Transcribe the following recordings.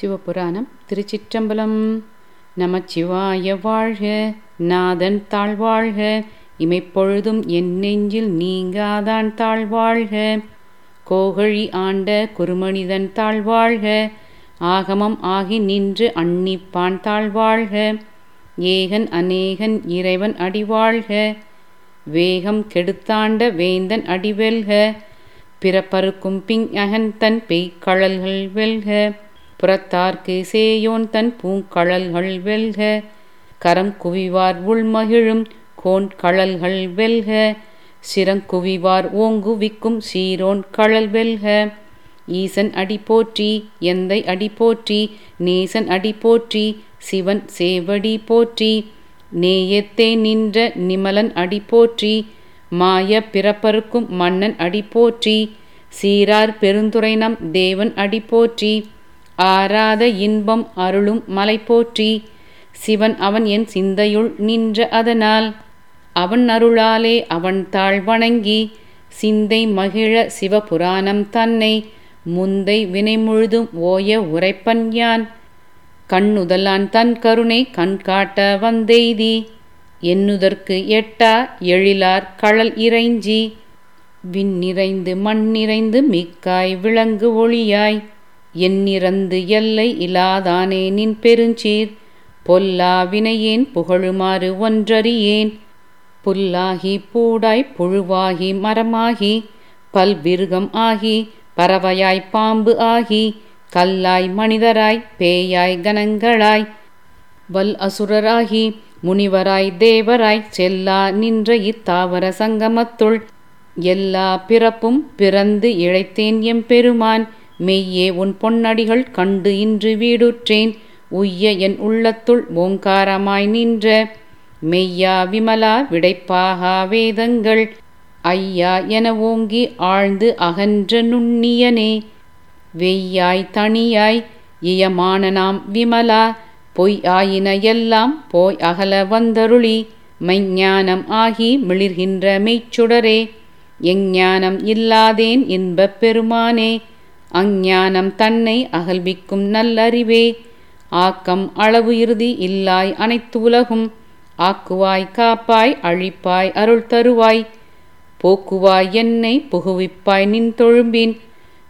சிவபுராணம் திருச்சிற்றம்பலம். நமச்சிவாய வாழ்க நாதன் தாழ்வாழ்க இமைப்பொழுதும் என் நெஞ்சில் நீங்காதான் தாழ்வாழ்க கோகழி ஆண்ட குருமனிதன் தாழ்வாழ்க ஆகமம் ஆகி நின்று அன்னிப்பான் தாழ்வாழ்க ஏகன் அநேகன் இறைவன் அடிவாழ்க வேகம் கெடுத்தாண்ட வேந்தன் அடிவெல்க பிறப்பருக்கும் பிங் அகன் தன் பெய்கழல்கள் வெல்க. புறத்தார்க்கு சேயோன் தன் பூங்கழல்கள் வெல்க கரம் குவிவார் உள்மகிழும் கோன் கழல்கள் வெல்க சிறங்குவிவார் ஓங்குவிக்கும் சீரோன் கழல் வெல்க. ஈசன் அடி போற்றி எந்தை அடி போற்றி நேசன் அடி போற்றி சிவன் சேவடி போற்றி நேயத்தே நின்ற நிமலன் அடி போற்றி மாய பிறப்பருக்கும் மன்னன் அடி போற்றி சீரார் பெருந்துரைனம் தேவன் அடி போற்றி. ஆராத இன்பம் அருளும் மலை போற்றி. சிவன் அவன் என் சிந்தையுள் நின்ற அதனால். அவன் அருளாலே அவன் தாழ் வணங்கி. சிந்தை மகிழ சிவபுராணம் தன்னை. முந்தை வினை முழுதும் ஓய உரைப்பன் யான். கண்ணுதலான் தன் கருணை கண்காட்ட வந்தெய்தி. எண்ணுதற்கு எட்டா எழிலார் கழல் இறைஞ்சி. விண்ணிறைந்து மண்ணிறைந்து மிக்காய் விளங்கு ஒளியாய். எண்ணிறந்து எல்லை இலாதானே நின் பெருஞ்சீர். பொல்லா வினையேன் புகழுமாறு ஒன்றறியேன். புல்லாகி பூடாய் புழுவாகி மரமாகி. பல்விருகம் ஆகி பறவையாய் பாம்பு ஆகி. கல்லாய் மனிதராய் பேயாய் கணங்களாய். வல் அசுரராகி முனிவராய் தேவராய் செல்லா நின்ற இத்தாவர சங்கமத்துள். எல்லா பிறப்பும் பிறந்து இழைத்தேன் எம்பெருமான் மெய்யே உன் பொன்னடிகள் கண்டு இன்று வீடுற்றேன். உய்ய என் உள்ளத்துள் ஓங்காரமாய் நின்ற. மெய்யா விமலா விடைப்பாகா வேதங்கள். ஐயா என ஓங்கி ஆழ்ந்து அகன்ற நுண்ணியனே. வெய்யாய் தனியாய் இயமான நாம் விமலா. பொய் ஆயின எல்லாம் போய் அகல வந்தருளி. மெஞ்ஞானம் ஆகி மிளிர்கின்ற மெய்ச்சுடரே. எஞ்ஞானம் இல்லாதேன் இன்பப் பெருமானே. அஞ்ஞானம் தன்னை அகல்விக்கும் நல்லறிவே. ஆக்கம் அளவு இறுதி இல்லாய் அனைத்து உலகும். ஆக்குவாய் காப்பாய் அழிப்பாய் அருள் தருவாய். போக்குவாய் என்னை புகுவிப்பாய் நின் தொழும்பின்.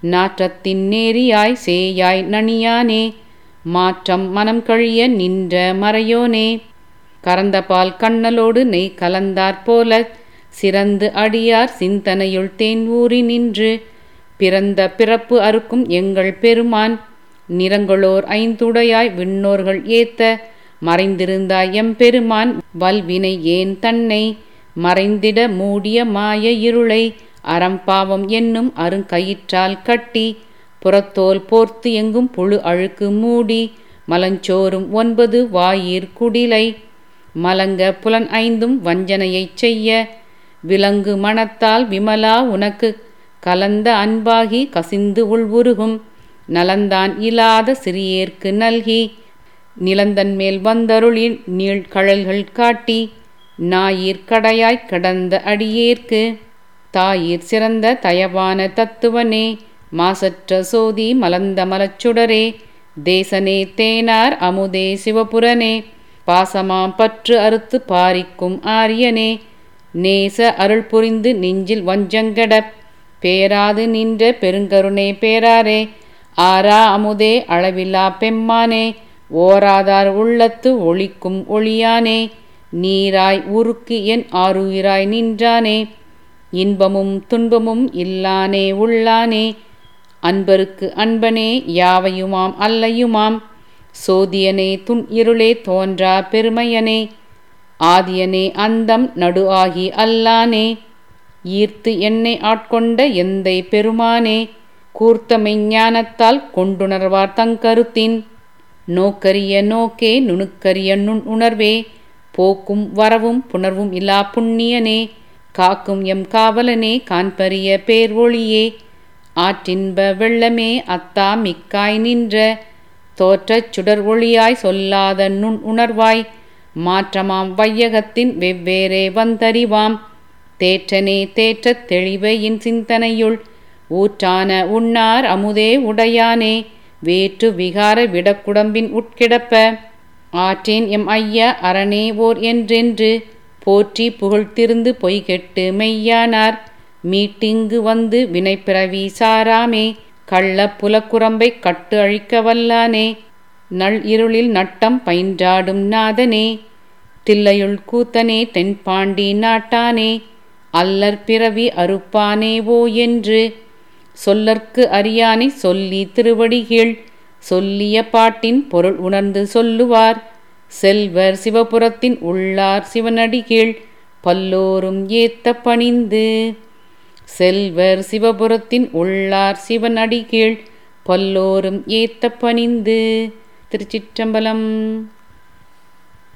நாற்றத்தின் நேரியாய் சேயாய் நனியானே. மாற்றம் மனம் கழிய நின்ற மறையோனே. கறந்தபால் கண்ணலோடு நெய் கலந்தாற் போல. சிறந்து அடியார் சிந்தனையுள் தேன் ஊறி நின்று. பிறந்த பிறப்பு அறுக்கும் எங்கள் பெருமான். நிறங்களோர் ஐந்துடையாய் விண்ணோர்கள் ஏத்த. மறைந்திருந்தாய் எம்பெருமான் வல்வினை ஏன் தன்னை? மறைந்திட மூடிய மாய இருளை அறம்பாவம் என்னும் அருங்கயிற்றால் கட்டி. புறத்தோல் போர்த்து எங்கும் புழு அழுக்கு மூடி. மலஞ்சோறும் ஒன்பது வாயிற் குடிலை. மலங்க புலன் ஐந்தும் வஞ்சனையைச் செய்ய. விலங்கு மனத்தால் விமலா உனக்கு கலந்த அன்பாகி கசிந்து உள்வுருகும். நலந்தான் இல்லாத சிறியேற்கு நல்கி. நிலந்தன் மேல் நீள் கழல்கள் காட்டி. ஞாயிற் கடையாய்க் கடந்த அடியேற்கு. தாயிற் சிறந்த தயவான தத்துவனே. மாசற்ற சோதி மலர்ந்த மலச்சுடரே தேசனே தேனார் அமுதே சிவபுரனே. பாசமாம் பற்று அறுத்து பாரிக்கும் ஆரியனே. நேச அருள் புரிந்து நெஞ்சில் வஞ்சங்கடப் பேராது நின்ற பெருங்கருணே பேராரே. ஆரா அமுதே அளவில்லா பெம்மானே. ஓராதார் உள்ளத்து ஒளிக்கும் ஒளியானே. நீராய் உருக்கு என் ஆறுயிராய் நின்றானே. இன்பமும் துன்பமும் இல்லானே உள்ளானே. அன்பருக்கு அன்பனே யாவையுமாம் அல்லையுமாம்? சோதியனே துன் இருளே தோன்றா பெருமையனே. ஆதியனே அந்தம் நடு ஆகி அல்லானே. ஈர்த்து என்னை ஆட்கொண்ட எந்தை பெருமானே கூர்த்த மெஞ்ஞானத்தால் கொண்டுணர்வார் தங்கருத்தின். நோக்கரிய நோக்கே நுணுக்கரிய நுண் உணர்வே போக்கும் வரவும் புணர்வும் இல்லா புண்ணியனே காக்கும் எம் காவலனே காண்பரிய பேர் ஒளியே ஆற்றின்ப வெள்ளமே அத்தா மிக்காய் நின்ற தோற்றச் சுடர் ஒளியாய் சொல்லாத நுண் உணர்வாய் மாற்றமாம் வையகத்தின் வெவ்வேறே வந்தறிவாம். தேற்றனே தேற்றத் தெளிவையின் சிந்தனையுள். ஊற்றான உண்ணார் அமுதே உடையானே வேற்று விகார விடக்குடம்பின் உட்கிடப்ப. ஆற்றேன் எம் ஐயா அரணே ஓர் என்றென்று போற்றி புகழ்த்திருந்து பொய்கெட்டு மெய்யானார். மீட்டிங்கு வந்து வினைப்பிறவி சாராமே கள்ள புலக்குரம்பை கட்டு அழிக்க வல்லானே. நள் இருளில் நட்டம் பயின்றாடும் நாதனே தில்லையுள் கூத்தனே தென்பாண்டி நாட்டானே. அல்லற் பிறவி அறுப்பானேவோ என்று சொல்லற்கு அறியானை சொல்லி திருவடிகீழ் சொல்லிய பாட்டின் பொருள் உணர்ந்து சொல்லுவார். செல்வர் சிவபுரத்தின் உள்ளார் சிவனடிகீழ் பல்லோரும் ஏத்த பணிந்து. செல்வர் சிவபுரத்தின் உள்ளார் சிவனடிகீழ் பல்லோரும் ஏத்த பணிந்து. திருச்சிற்றம்பலம்